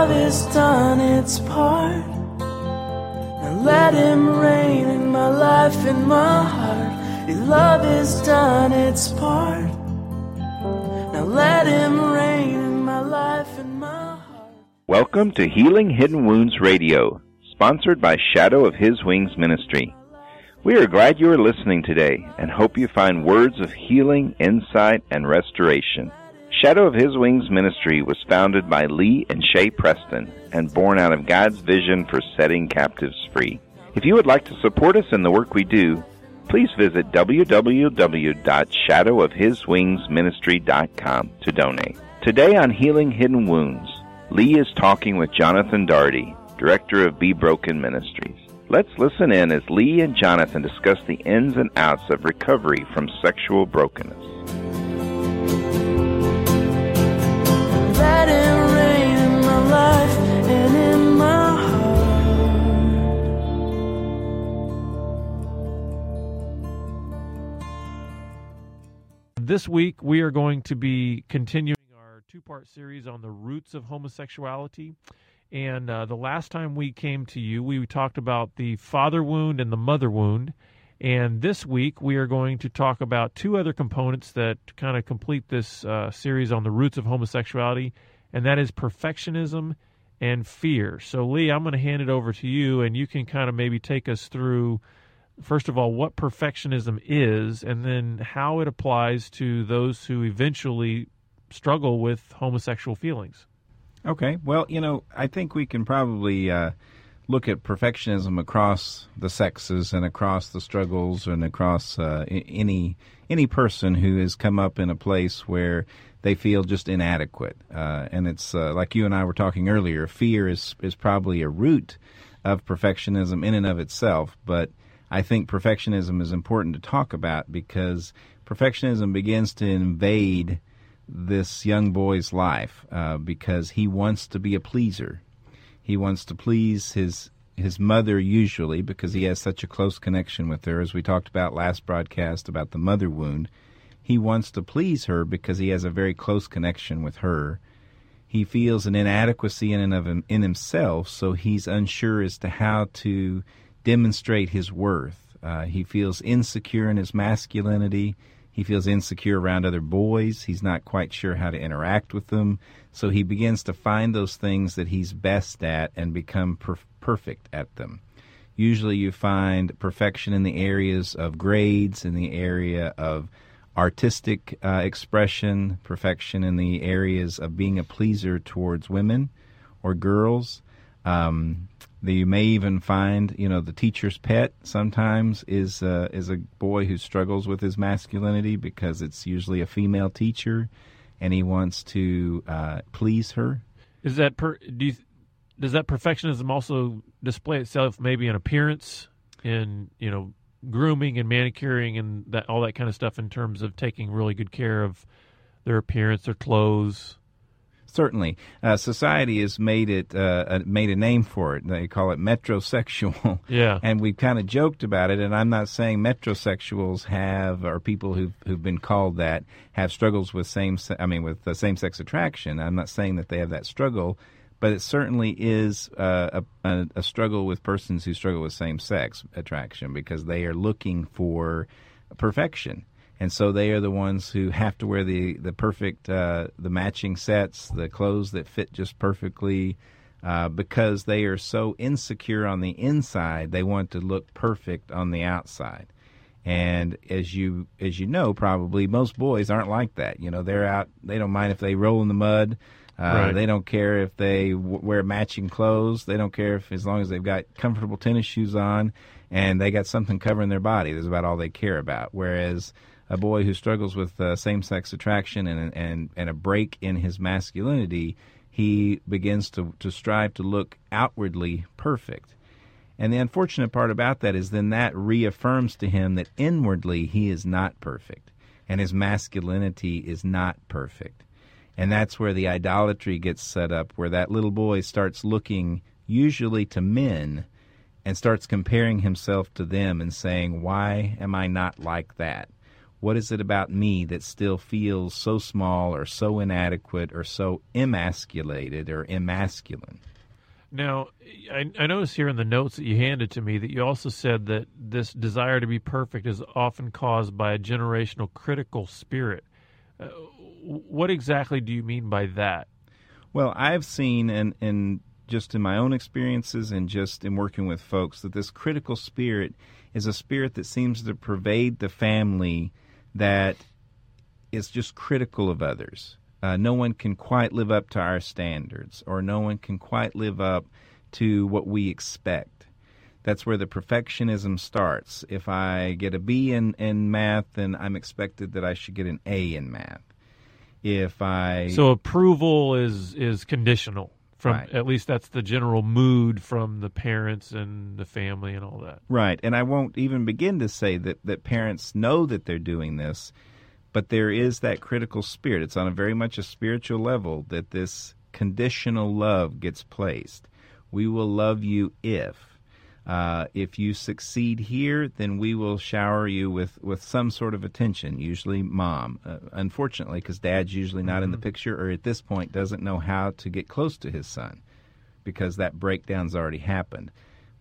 love has done its part. Now let him reign in my life, in my heart. Your love has done its part. Now let him reign in my life, in my heart. Welcome to Healing Hidden Wounds Radio, sponsored by Shadow of His Wings Ministry. We are glad you are listening today and hope you find words of healing, insight, and restoration. Shadow of His Wings Ministry was founded by Lee and Shay Preston and born out of God's vision for setting captives free. If you would like to support us in the work we do, please visit www.shadowofhiswingsministry.com to donate. Today on Healing Hidden Wounds, Lee is talking with Jonathan Daugherty, director of Be Broken Ministries. Let's listen in as Lee and Jonathan discuss the ins and outs of recovery from sexual brokenness. This week, we are going to be continuing our two part series on the roots of homosexuality. And uh, the last time we came to you, we talked about the father wound and the mother wound. And this week, we are going to talk about two other components that kind of complete this uh, series on the roots of homosexuality, and that is perfectionism and fear. So, Lee, I'm going to hand it over to you, and you can kind of maybe take us through first of all, what perfectionism is, and then how it applies to those who eventually struggle with homosexual feelings. Okay. Well, you know, I think we can probably uh, look at perfectionism across the sexes and across the struggles and across uh, any any person who has come up in a place where they feel just inadequate. Uh, and it's uh, like you and I were talking earlier. Fear is is probably a root of perfectionism in and of itself, but I think perfectionism is important to talk about because perfectionism begins to invade this young boy's life uh, because he wants to be a pleaser. He wants to please his his mother usually because he has such a close connection with her as we talked about last broadcast about the mother wound. He wants to please her because he has a very close connection with her. He feels an inadequacy in and of him, in himself, so he's unsure as to how to demonstrate his worth. Uh, he feels insecure in his masculinity. He feels insecure around other boys. He's not quite sure how to interact with them. So he begins to find those things that he's best at and become per- perfect at them. Usually you find perfection in the areas of grades, in the area of artistic uh, expression, perfection in the areas of being a pleaser towards women or girls. Um, you may even find, you know, the teacher's pet sometimes is uh, is a boy who struggles with his masculinity because it's usually a female teacher, and he wants to uh, please her. Is that per? Do you, does that perfectionism also display itself maybe in appearance, in you know, grooming and manicuring and that all that kind of stuff in terms of taking really good care of their appearance, their clothes? Certainly, uh, society has made it uh, made a name for it. They call it metrosexual. Yeah, and we've kind of joked about it. And I'm not saying metrosexuals have or people who've who've been called that have struggles with same. I mean, with the same sex attraction. I'm not saying that they have that struggle, but it certainly is uh, a, a struggle with persons who struggle with same sex attraction because they are looking for perfection and so they are the ones who have to wear the the perfect uh, the matching sets, the clothes that fit just perfectly, uh, because they are so insecure on the inside. They want to look perfect on the outside. And as you as you know, probably most boys aren't like that. You know, they're out. They don't mind if they roll in the mud. Uh, Right. They don't care if they w- wear matching clothes. They don't care if as long as they've got comfortable tennis shoes on and they got something covering their body. That's about all they care about. Whereas a boy who struggles with uh, same-sex attraction and, and and a break in his masculinity, he begins to to strive to look outwardly perfect. And the unfortunate part about that is then that reaffirms to him that inwardly he is not perfect and his masculinity is not perfect. And that's where the idolatry gets set up, where that little boy starts looking usually to men and starts comparing himself to them and saying, Why am I not like that? What is it about me that still feels so small or so inadequate or so emasculated or emasculine? Now, I, I notice here in the notes that you handed to me that you also said that this desire to be perfect is often caused by a generational critical spirit. Uh, what exactly do you mean by that? Well, I've seen, and, and just in my own experiences and just in working with folks, that this critical spirit is a spirit that seems to pervade the family that is just critical of others. Uh, no one can quite live up to our standards, or no one can quite live up to what we expect. That's where the perfectionism starts. If I get a B in, in math, then I'm expected that I should get an A in math. If I so approval is is conditional from Right. at least that's the general mood from the parents and the family and all that. Right, and I won't even begin to say that, that parents know that they're doing this, but there is that critical spirit. It's on a very much a spiritual level that this conditional love gets placed. We will love you if. Uh, if you succeed here, then we will shower you with, with some sort of attention, usually mom. Uh, unfortunately, because dad's usually not in the picture or at this point doesn't know how to get close to his son because that breakdown's already happened.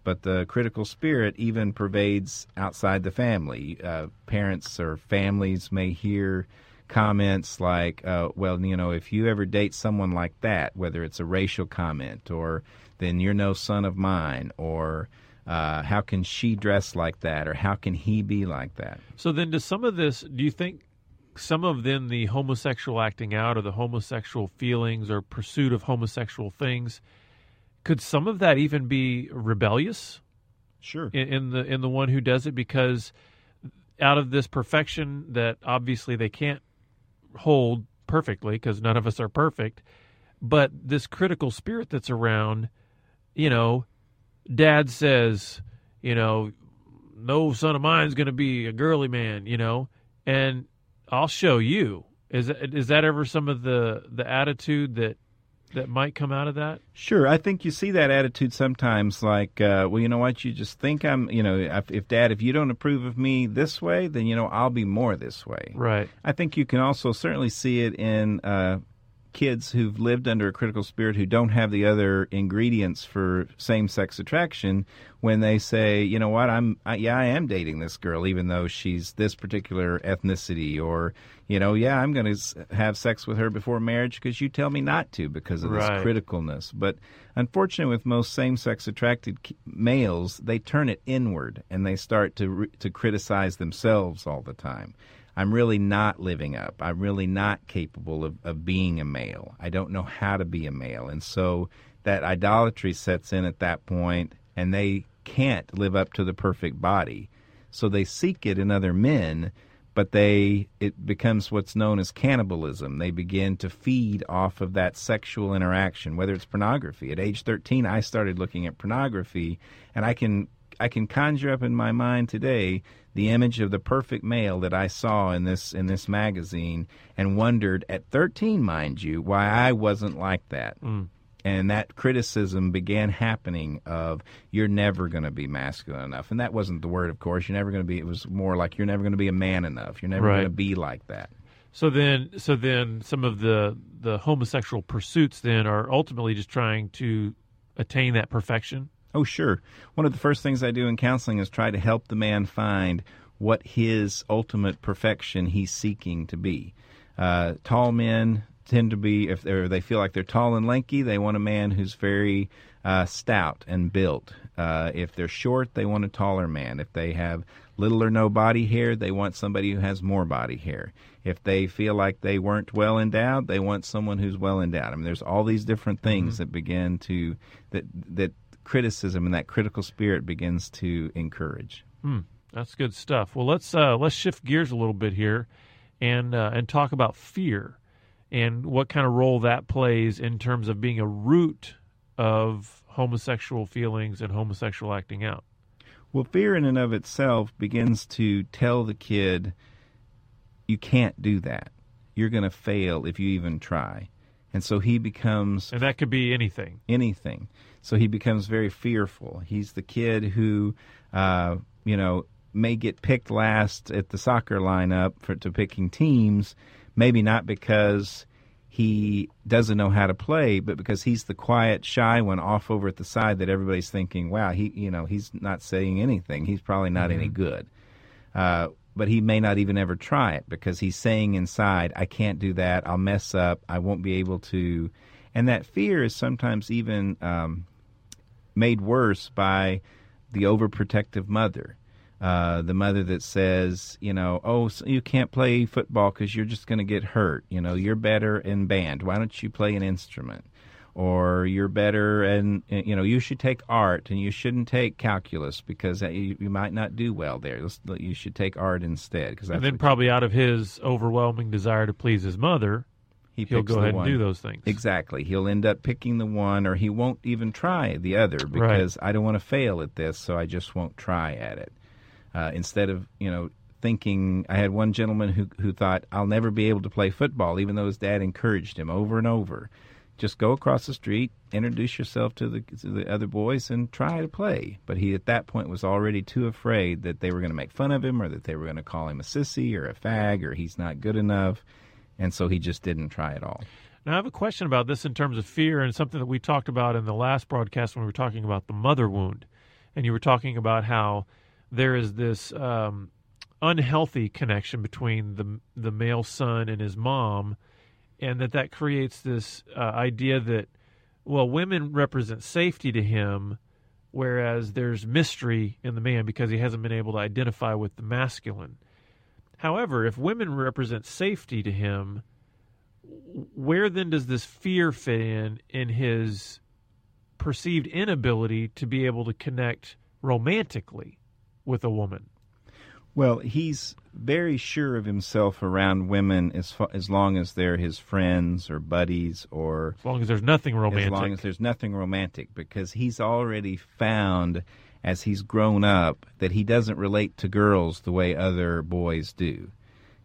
But the critical spirit even pervades outside the family. Uh, parents or families may hear comments like, uh, well, you know, if you ever date someone like that, whether it's a racial comment or then you're no son of mine or uh, how can she dress like that or how can he be like that? So then, does some of this? Do you think some of then the homosexual acting out or the homosexual feelings or pursuit of homosexual things? Could some of that even be rebellious Sure. in, in the in the one who does it because out of this perfection that obviously they can't hold perfectly because none of us are perfect, but this critical spirit that's around, you know, dad says, you know, no son of mine's going to be a girly man, you know, and I'll show you. Is that, is that ever some of the the attitude that that might come out of that? Sure, I think you see that attitude sometimes. Like, uh, well, you know what? You just think I'm, you know, if, if Dad, if you don't approve of me this way, then you know I'll be more this way. Right. I think you can also certainly see it in uh, kids who've lived under a critical spirit who don't have the other ingredients for same-sex attraction. When they say, you know what, I'm, I, yeah, I am dating this girl, even though she's this particular ethnicity, or you know, yeah, I'm going to have sex with her before marriage because you tell me not to because of Right. this criticalness. But unfortunately, with most same-sex attracted males, they turn it inward and they start to to criticize themselves all the time. I'm really not living up. I'm really not capable of, of being a male. I don't know how to be a male. And so that idolatry sets in at that point, and they can't live up to the perfect body. So they seek it in other men, but they it becomes what's known as cannibalism. They begin to feed off of that sexual interaction, whether it's pornography. At age 13, I started looking at pornography, and I can I can conjure up in my mind today the image of the perfect male that I saw in this in this magazine and wondered at 13 mind you why I wasn't like that. Mm. And that criticism began happening of you're never going to be masculine enough. And that wasn't the word of course. You're never going to be it was more like you're never going to be a man enough. You're never Right. going to be like that. So then, so then, some of the the homosexual pursuits then are ultimately just trying to attain that perfection. Oh, sure. One of the first things I do in counseling is try to help the man find what his ultimate perfection he's seeking to be. Uh, tall men tend to be, if they're, they feel like they're tall and lanky, they want a man who's very uh, stout and built. Uh, if they're short, they want a taller man. If they have little or no body hair, they want somebody who has more body hair. If they feel like they weren't well endowed, they want someone who's well endowed. I mean, there's all these different things that begin to that that criticism and that critical spirit begins to encourage. Hmm, that's good stuff. Well, let's uh, let's shift gears a little bit here, and uh, and talk about fear, and what kind of role that plays in terms of being a root of homosexual feelings and homosexual acting out. Well, fear in and of itself begins to tell the kid, you can't do that. You're going to fail if you even try. And so he becomes And that could be anything. anything. So he becomes very fearful. He's the kid who, uh, you know, may get picked last at the soccer lineup for to picking teams, maybe not because he doesn't know how to play, but because he's the quiet, shy one off over at the side that everybody's thinking, wow, he you know he's not saying anything. He's probably not mm-hmm. any good. Uh, but he may not even ever try it because he's saying inside, I can't do that. I'll mess up. I won't be able to. And that fear is sometimes even um, made worse by the overprotective mother. Uh, the mother that says, you know, oh, so you can't play football because you're just going to get hurt. You know, you're better in band. Why don't you play an instrument? Or you're better and you know you should take art and you shouldn't take calculus because you, you might not do well there. You should take art instead. Cause and then probably out of his overwhelming desire to please his mother, he will go ahead one. and do those things. Exactly. He'll end up picking the one, or he won't even try the other because right. I don't want to fail at this, so I just won't try at it. Uh, instead of you know thinking, I had one gentleman who who thought I'll never be able to play football, even though his dad encouraged him over and over. Just go across the street, introduce yourself to the to the other boys, and try to play. But he at that point was already too afraid that they were going to make fun of him, or that they were going to call him a sissy or a fag, or he's not good enough and so he just didn't try at all. Now, I have a question about this in terms of fear and something that we talked about in the last broadcast when we were talking about the mother wound. And you were talking about how there is this um, unhealthy connection between the, the male son and his mom, and that that creates this uh, idea that, well, women represent safety to him, whereas there's mystery in the man because he hasn't been able to identify with the masculine. However, if women represent safety to him, where then does this fear fit in in his perceived inability to be able to connect romantically with a woman? Well, he's very sure of himself around women as far, as long as they're his friends or buddies or as long as there's nothing romantic. As long as there's nothing romantic because he's already found as he's grown up that he doesn't relate to girls the way other boys do.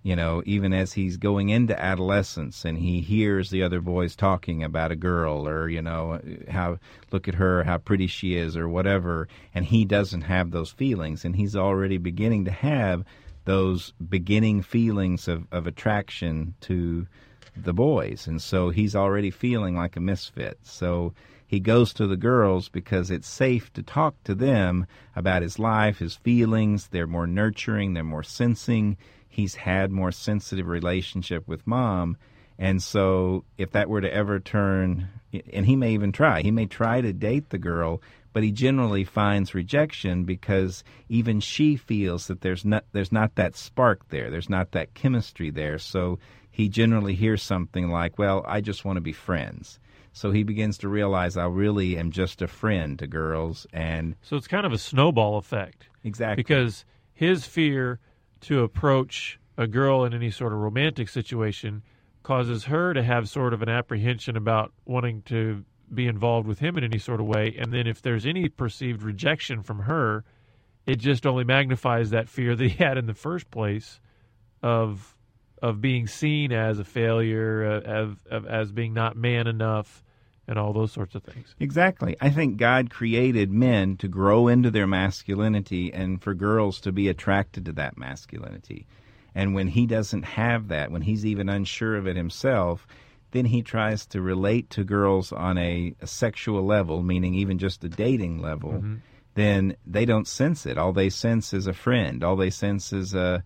You know, even as he's going into adolescence and he hears the other boys talking about a girl or, you know, how, look at her, how pretty she is or whatever, and he doesn't have those feelings and he's already beginning to have those beginning feelings of, of attraction to the boys. And so he's already feeling like a misfit. So, he goes to the girls because it's safe to talk to them about his life, his feelings. They're more nurturing, they're more sensing. He's had more sensitive relationship with mom. And so if that were to ever turn and he may even try, he may try to date the girl, but he generally finds rejection because even she feels that there's not there's not that spark there, there's not that chemistry there. So he generally hears something like, "Well, I just want to be friends." So he begins to realize I really am just a friend to girls, and so it's kind of a snowball effect. Exactly, because his fear to approach a girl in any sort of romantic situation causes her to have sort of an apprehension about wanting to be involved with him in any sort of way, and then if there's any perceived rejection from her, it just only magnifies that fear that he had in the first place of of being seen as a failure, uh, of, of, as being not man enough, and all those sorts of things. Exactly. I think God created men to grow into their masculinity and for girls to be attracted to that masculinity. And when he doesn't have that, when he's even unsure of it himself, then he tries to relate to girls on a, a sexual level, meaning even just a dating level. Mm-hmm. Then they don't sense it. All they sense is a friend. All they sense is a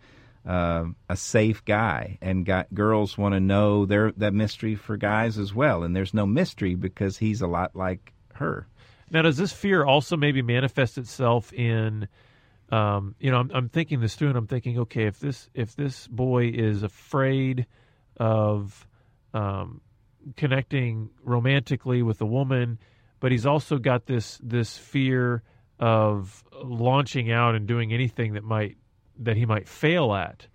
uh, a safe guy, and got, girls want to know their that mystery for guys as well. And there's no mystery because he's a lot like her. Now, does this fear also maybe manifest itself in? Um, you know, I'm, I'm thinking this through, and I'm thinking, okay, if this if this boy is afraid of um, connecting romantically with a woman, but he's also got this this fear of launching out and doing anything that might that he might fail at,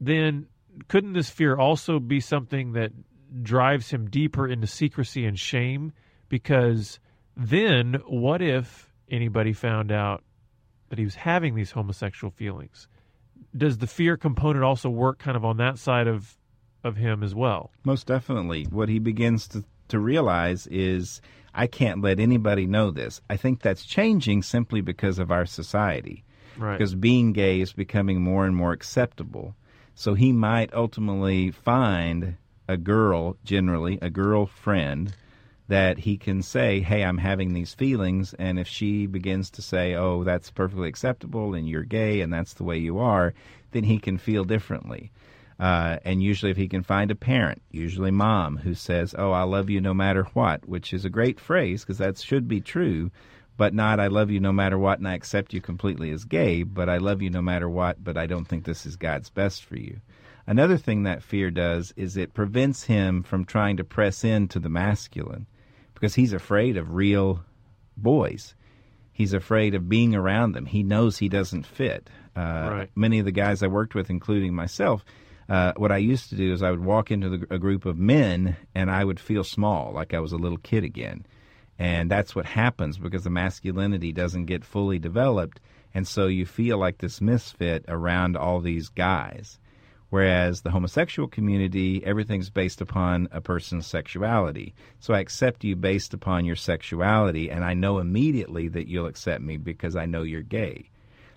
then couldn't this fear also be something that drives him deeper into secrecy and shame? Because then what if anybody found out that he was having these homosexual feelings? Does the fear component also work kind of on that side of of him as well? Most definitely. What he begins to, to realize is I can't let anybody know this. I think that's changing simply because of our society Right. because being gay is becoming more and more acceptable. So he might ultimately find a girl, generally a girlfriend, that he can say, "Hey, I'm having these feelings," and if she begins to say, "Oh, that's perfectly acceptable, and you're gay, and that's the way you are," then he can feel differently. Uh, and usually, if he can find a parent, usually mom, who says, "Oh, I love you no matter what," which is a great phrase because that should be true, but not "I love you no matter what" and I accept you completely as gay, but I love you no matter what, but I don't think this is God's best for you. Another thing that fear does is it prevents him from trying to press into the masculine because he's afraid of real boys. He's afraid of being around them. He knows he doesn't fit. Uh, Right. Many of the guys I worked with, including myself, uh, what I used to do is I would walk into the, a group of men and I would feel small, like I was a little kid again. And that's what happens because the masculinity doesn't get fully developed. And so you feel like this misfit around all these guys. Whereas the homosexual community, everything's based upon a person's sexuality. So I accept you based upon your sexuality, and I know immediately that you'll accept me because I know you're gay.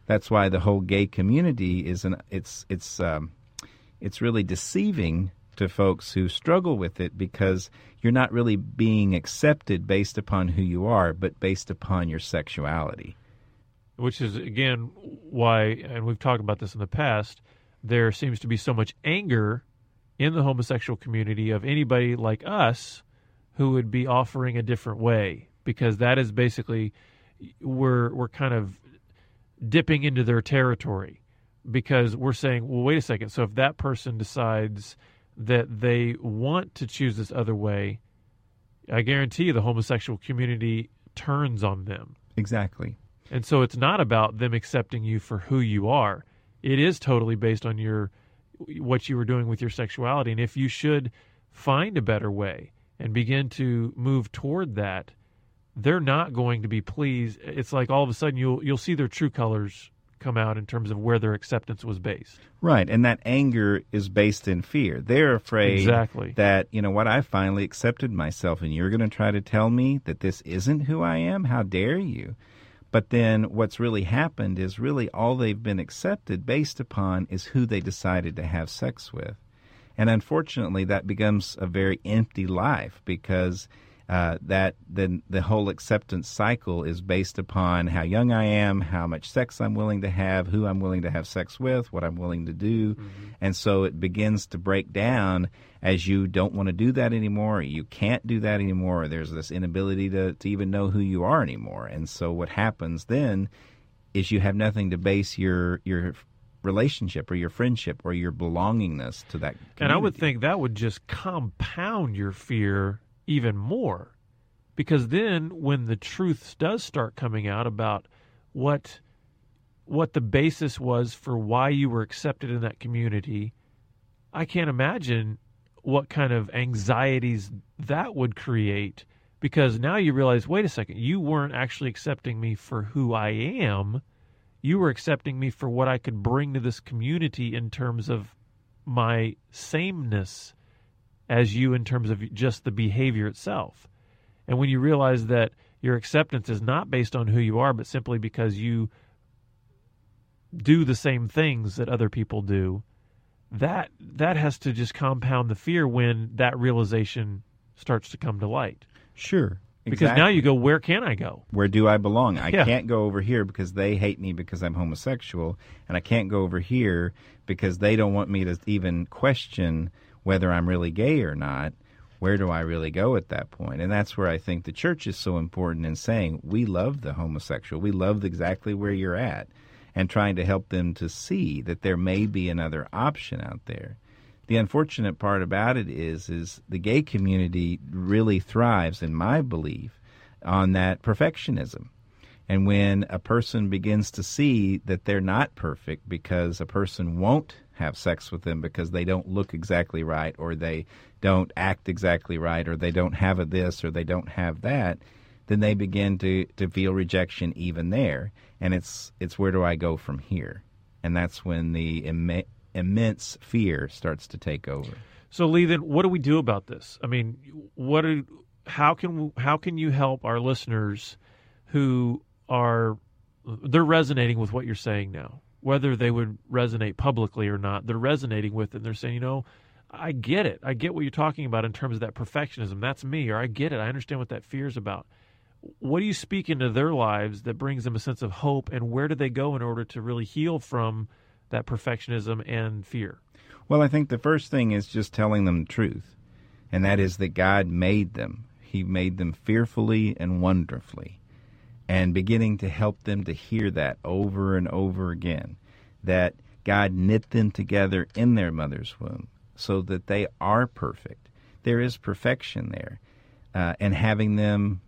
That's why the whole gay community is an it's it's um, it's really deceiving to folks who struggle with it because you're not really being accepted based upon who you are, but based upon your sexuality. which is again why and we've talked about this in the past there seems to be so much anger in the homosexual community of anybody like us who would be offering a different way because that is basically we're we're kind of dipping into their territory because we're saying well wait a second so if that person decides that they want to choose this other way i guarantee you the homosexual community turns on them Exactly. and so it's not about them accepting you for who you are. It is totally based on your what you were doing with your sexuality and if you should find a better way and begin to move toward that, they're not going to be pleased. It's like all of a sudden you'll you'll see their true colors come out in terms of where their acceptance was based. Right, and that anger is based in fear. They're afraid Exactly. that, you know what, I finally accepted myself and you're going to try to tell me that this isn't who I am? How dare you? But then what's really happened is really all they've been accepted based upon is who they decided to have sex with. And unfortunately, that becomes a very empty life because uh, that then the whole acceptance cycle is based upon how young I am, how much sex I'm willing to have, who I'm willing to have sex with, what I'm willing to do, and so it begins to break down as you don't want to do that anymore, you can't do that anymore, there's this inability to, to even know who you are anymore, and so what happens then is you have nothing to base your your relationship or your friendship or your belongingness to that. Community. And I would think that would just compound your fear even more. Because then when the truth does start coming out about what what the basis was for why you were accepted in that community, I can't imagine what kind of anxieties that would create because now you realize wait a second, you weren't actually accepting me for who I am. You were accepting me for what I could bring to this community in terms of my sameness as you in terms of just the behavior itself. And when you realize that your acceptance is not based on who you are, but simply because you do the same things that other people do, that that has to just compound the fear when that realization starts to come to light. sure Because now you go, where can I go? where do I belong? I Yeah. can't go over here because they hate me because I'm homosexual, and I can't go over here because they don't want me to even question whether I'm really gay or not. Where do I really go at that point? And that's where I think the church is so important in saying we love the homosexual. We love exactly where you're at and trying to help them to see that there may be another option out there. The unfortunate part about it is is the gay community really thrives in my belief on that perfectionism. And when a person begins to see that they're not perfect because a person won't have sex with them because they don't look exactly right or they don't act exactly right or they don't have a this or they don't have that, then they begin to, to feel rejection even there. And it's it's where do I go from here? And that's when the imme- immense fear starts to take over. So Lee, then what do we do about this? I mean, what are, how can how can you help our listeners who are they're resonating with what you're saying now. Whether they would resonate publicly or not, they're resonating with it. And they're saying, you know, I get it. I get what you're talking about in terms of that perfectionism. That's me, or I get it. I understand what that fear is about. What do you speak into their lives that brings them a sense of hope, and where do they go in order to really heal from that perfectionism and fear? Well, I think the first thing is just telling them the truth, and that is that God made them. He made them fearfully and wonderfully, and beginning to help them to hear that over and over again, that God knit them together in their mother's womb so that they are perfect. There is perfection there. Uh, and having them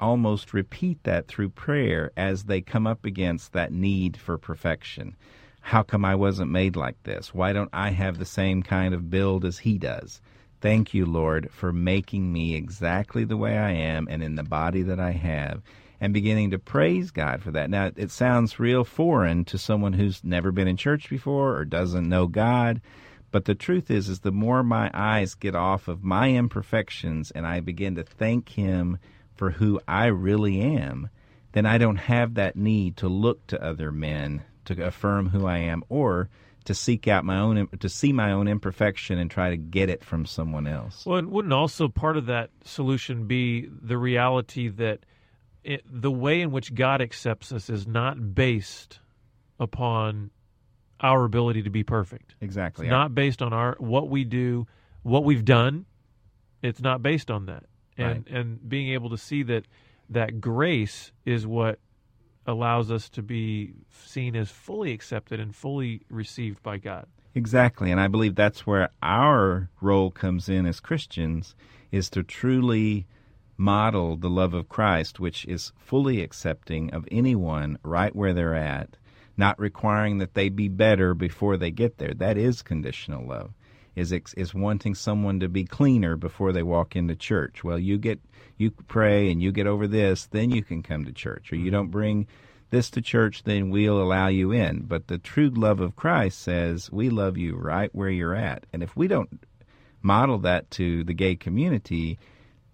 almost repeat that through prayer as they come up against that need for perfection. How come I wasn't made like this? Why don't I have the same kind of build as he does? Thank you, Lord, for making me exactly the way I am and in the body that I have, and beginning to praise God for that. Now, it sounds real foreign to someone who's never been in church before or doesn't know God. But the truth is, is the more my eyes get off of my imperfections and I begin to thank Him for who I really am, then I don't have that need to look to other men to affirm who I am or to seek out my own to see my own imperfection and try to get it from someone else. Well, and wouldn't also part of that solution be the reality that it, the way in which God accepts us is not based upon our ability to be perfect. Exactly. It's not based on our what we do, what we've done. It's not based on that. And Right. and being able to see that that grace is what allows us to be seen as fully accepted and fully received by God. Exactly, and I believe that's where our role comes in as Christians is to truly model the love of Christ, which is fully accepting of anyone right where they're at, not requiring that they be better before they get there. That is conditional love. Is is wanting someone to be cleaner before they walk into church. Well, you get you pray and you get over this, then you can come to church. Or you don't bring this to church, then we'll allow you in. But the true love of Christ says we love you right where you're at. And if we don't model that to the gay community,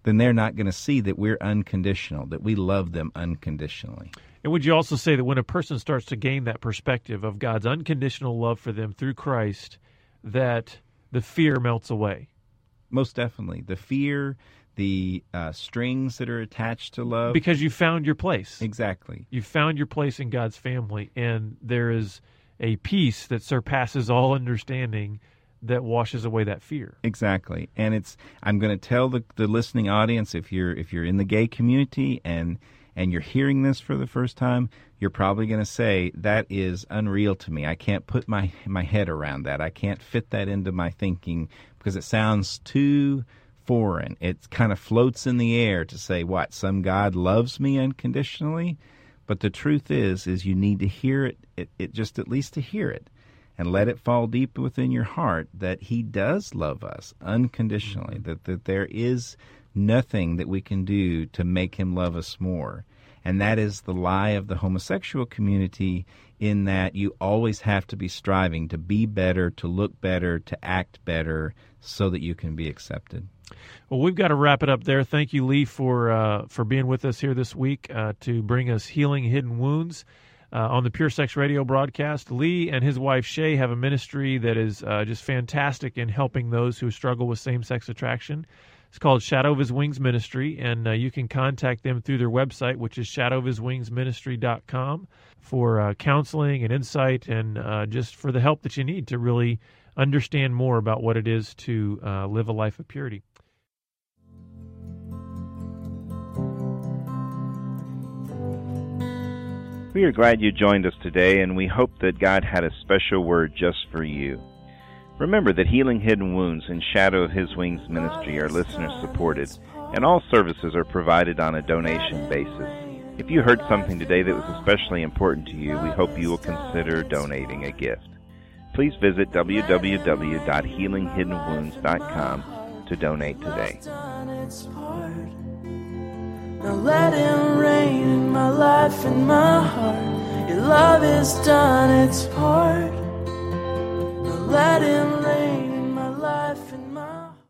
then they're not going to see that we're unconditional, that we love them unconditionally. And would you also say that when a person starts to gain that perspective of God's unconditional love for them through Christ, that the fear melts away? Most definitely. The fear, the uh, strings that are attached to love. Because you found your place. exactly. You found your place in God's family, and there is a peace that surpasses all understanding that washes away that fear. Exactly. And it's I'm going to tell the the listening audience if you're if you're in the gay community and and you're hearing this for the first time, you're probably going to say that is unreal to me. I can't put my my head around that. I can't fit that into my thinking because it sounds too foreign. It kind of floats in the air to say what some God loves me unconditionally, but the truth is is you need to hear it, it, it just at least to hear it and let it fall deep within your heart that he does love us unconditionally that, that there is nothing that we can do to make him love us more. And that is the lie of the homosexual community in that you always have to be striving to be better to look better to act better so that you can be accepted. Well, we've got to wrap it up there. Thank you, Lee, for uh, for being with us here this week uh, to bring us healing hidden wounds uh, on the Pure Sex Radio broadcast. Lee and his wife Shay have a ministry that is uh, just fantastic in helping those who struggle with same sex attraction. It's called Shadow of His Wings Ministry, and uh, you can contact them through their website, which is shadowofhiswingsministry.com, for uh, counseling and insight and uh, just for the help that you need to really understand more about what it is to uh, live a life of purity. We are glad you joined us today, and we hope that God had a special word just for you. Remember that Healing Hidden Wounds and Shadow of His Wings ministry are listener supported, and all services are provided on a donation basis. If you heard something today that was especially important to you, we hope you will consider donating a gift. Please visit www.healinghiddenwounds.com to donate today. Now let him reign in my life and my heart. Your love has done its part. Now let him